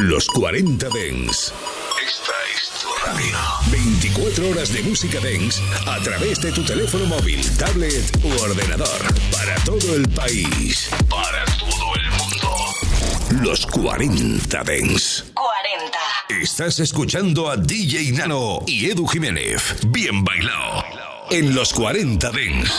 Los 40 Dens. Esta es tu radio. 24 horas de música Dens a través de tu teléfono móvil, tablet u ordenador. Para todo el país. Para todo el mundo. Los 40 Dens. 40. Estás escuchando a DJ Nano y Edu Jiménez. Bien bailado. En los 40 Dens.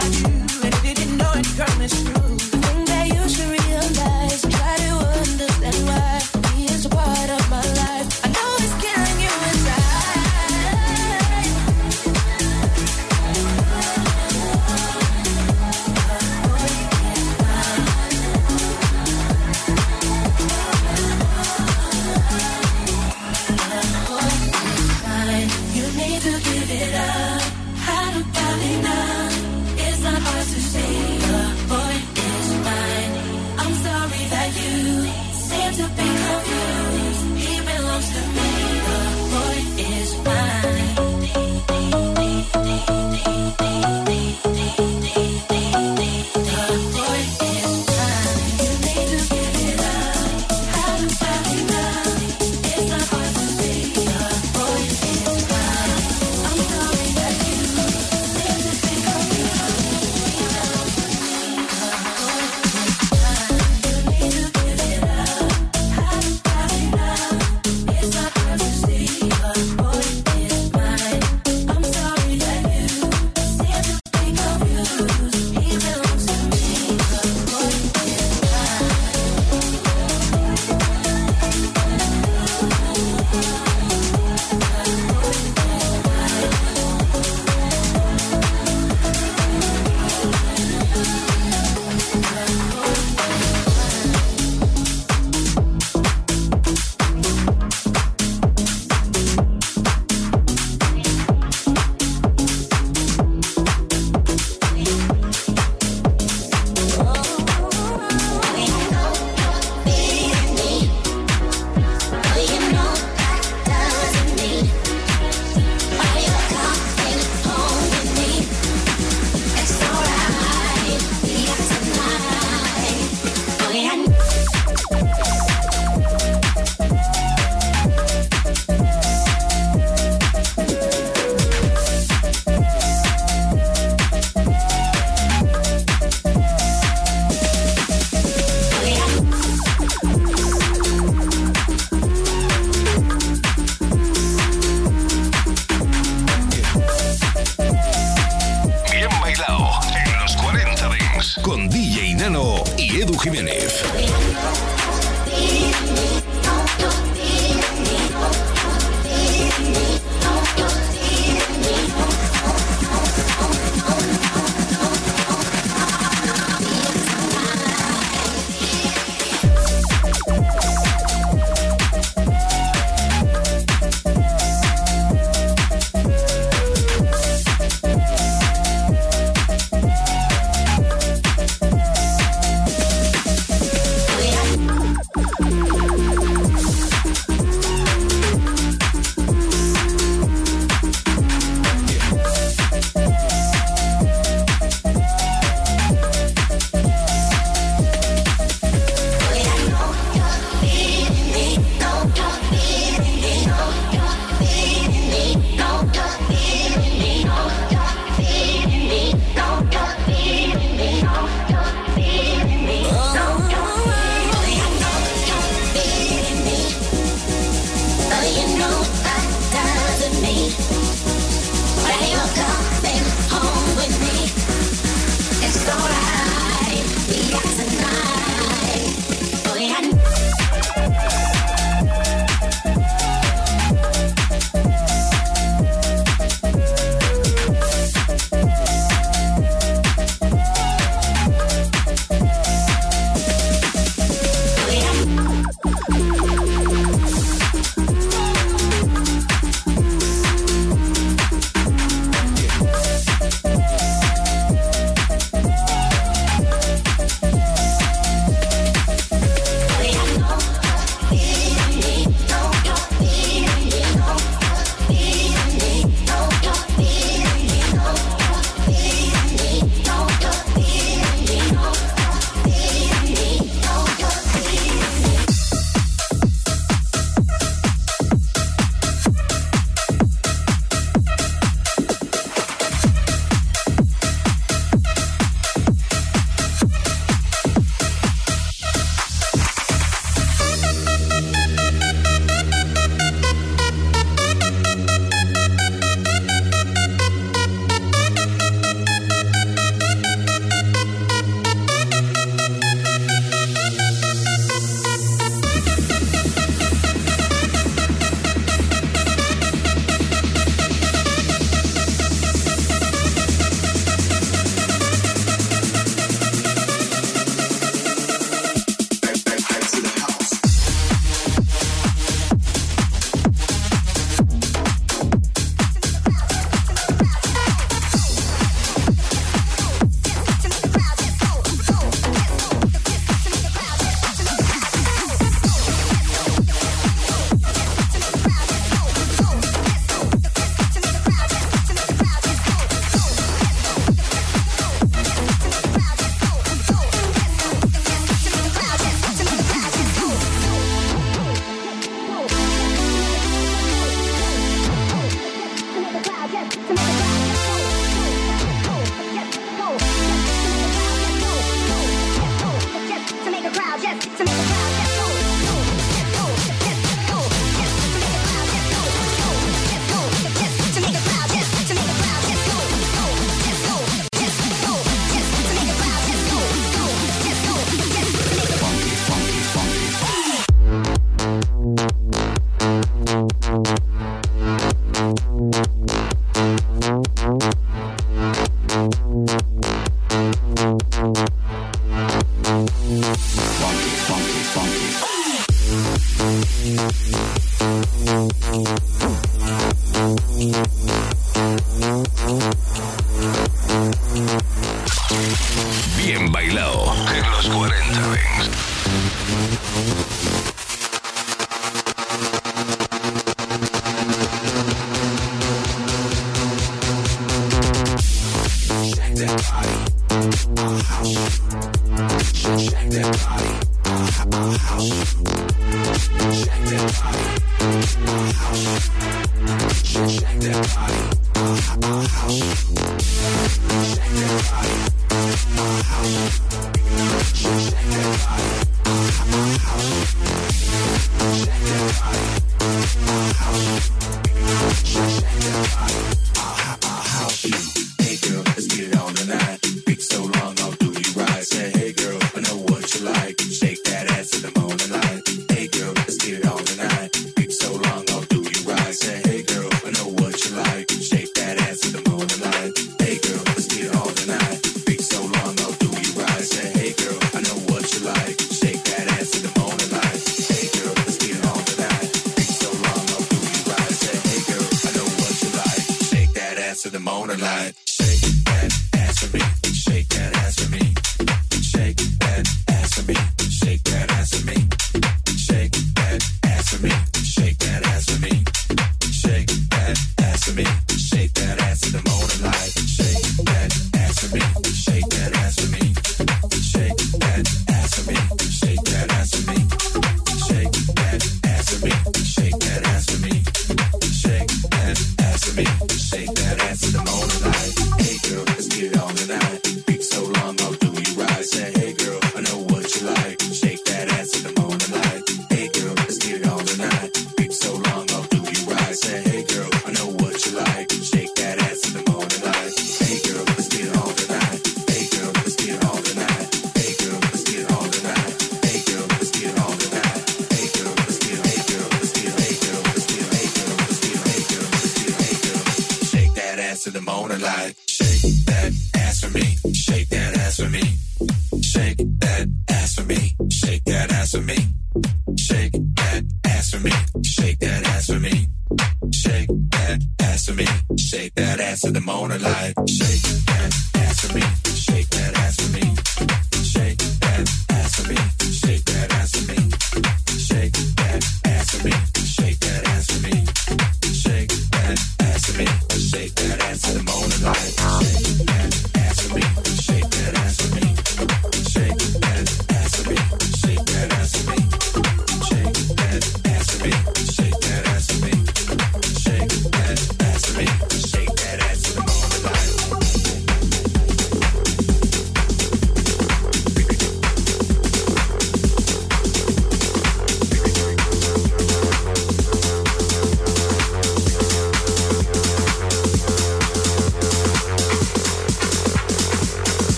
I you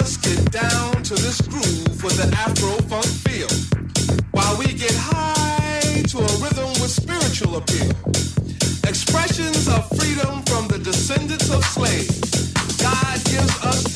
just get down to this groove with the Afro funk feel. While we get high to a rhythm with spiritual appeal. Expressions of freedom from the descendants of slaves. God gives us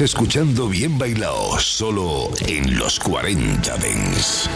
escuchando Bien Bailao, solo en los 40 Dens.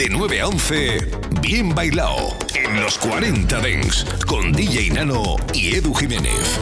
De 9 a 11, Bien Bailao, en los 40 Dengs, con DJ Nano y Edu Jiménez.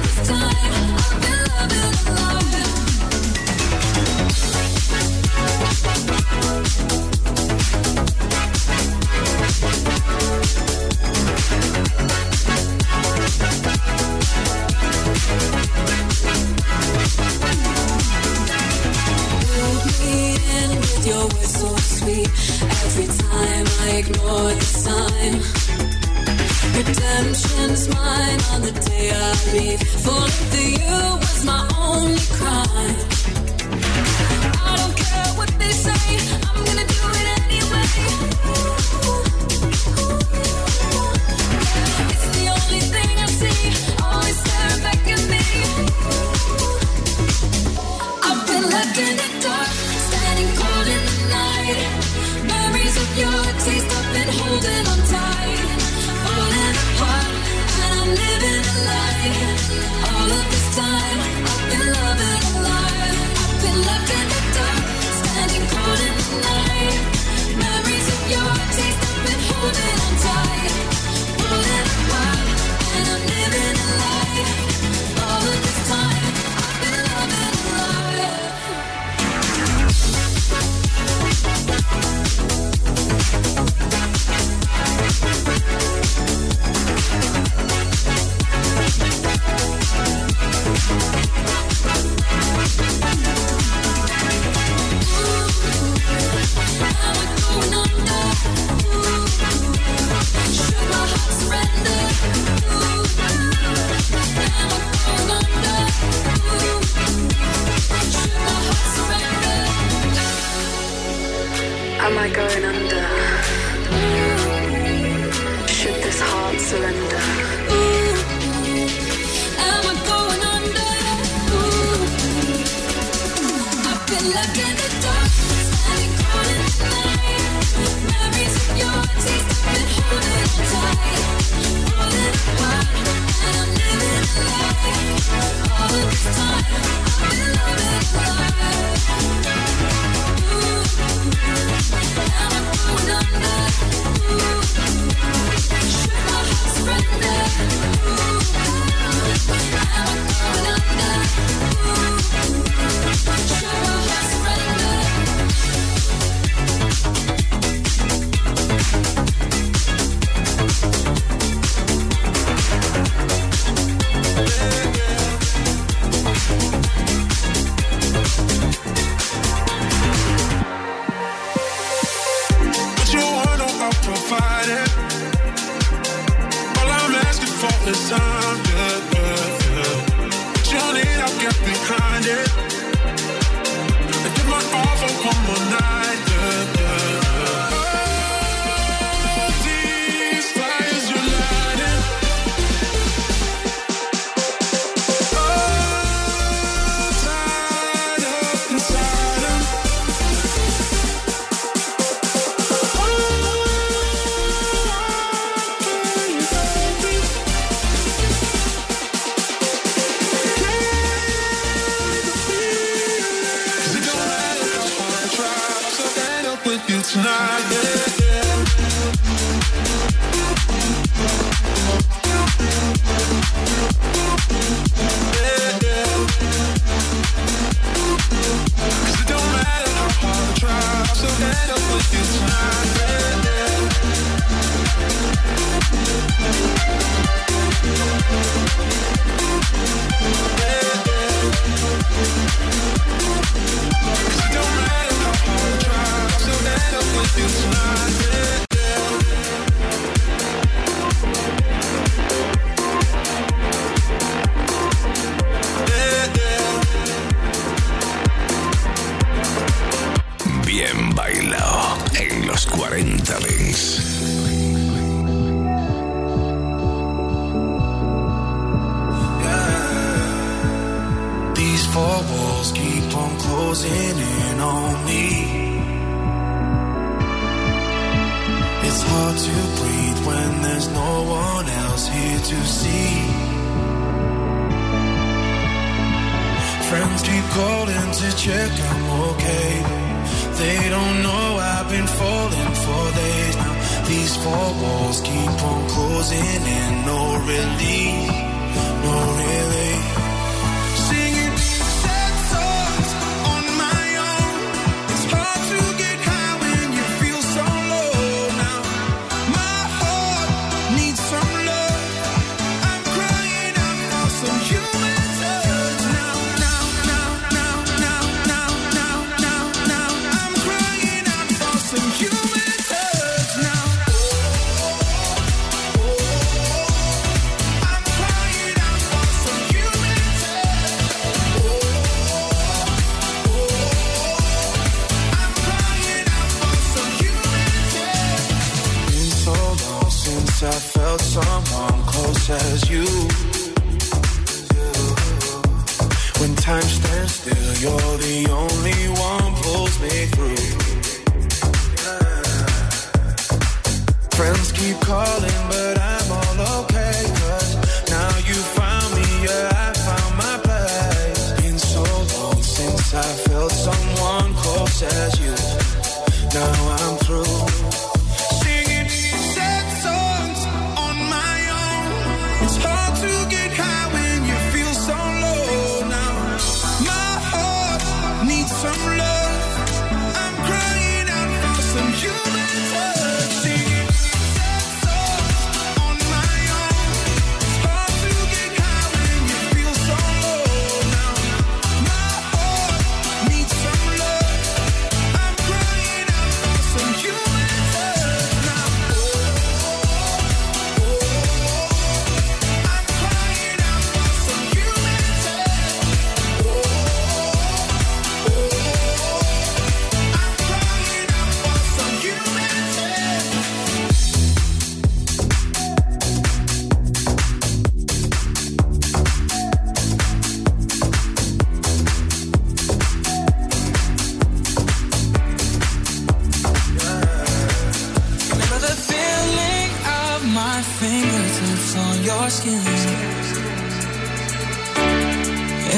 It's not.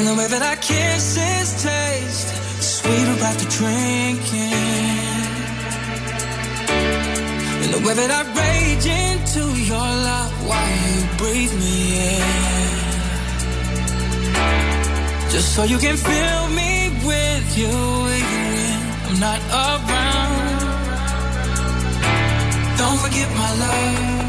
And the way that our kisses taste sweeter after drinking. And the way that I rage into your love while you breathe me in. Just so you can fill me with you when I'm not around. Don't forget my love.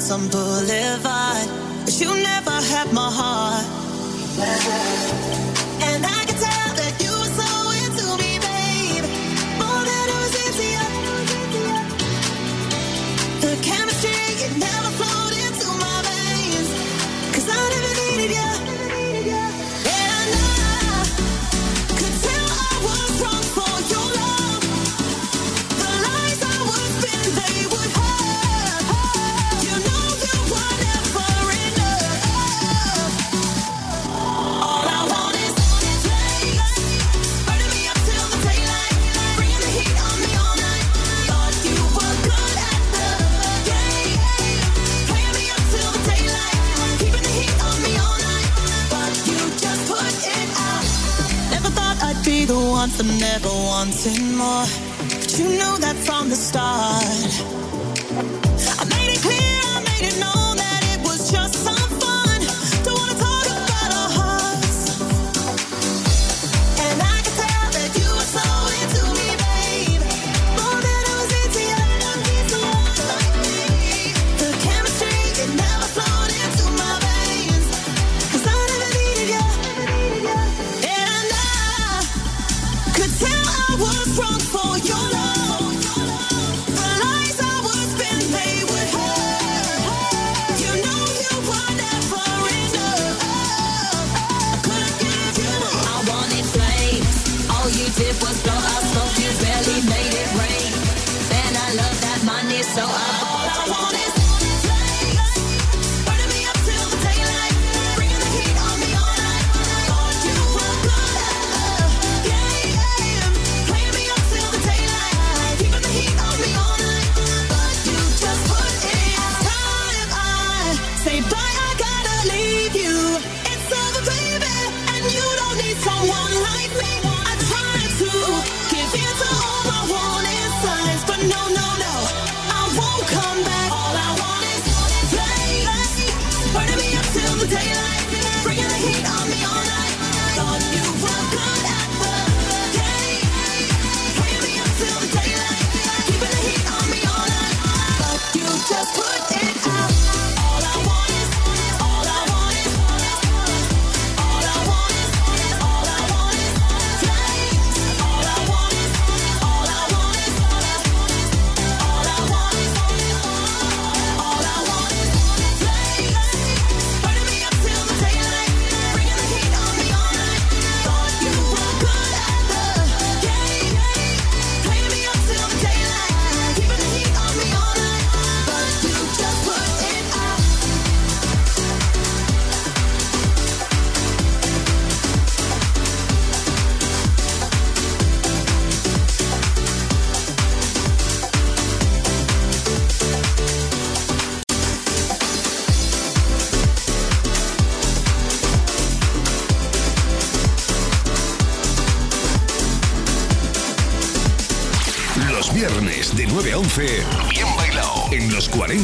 some book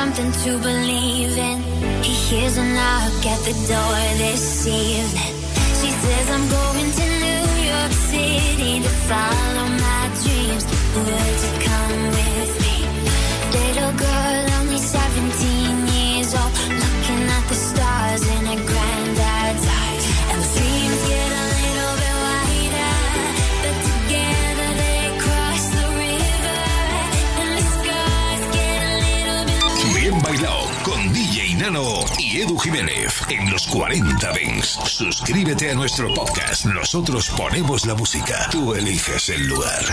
something to believe in. He hears a knock at the door this evening. She says, I'm going to New York City to follow my dreams. Would you come with me? y Edu Jiménez en los 40 Dents. Suscríbete a nuestro podcast. Nosotros ponemos la música. Tú eliges el lugar.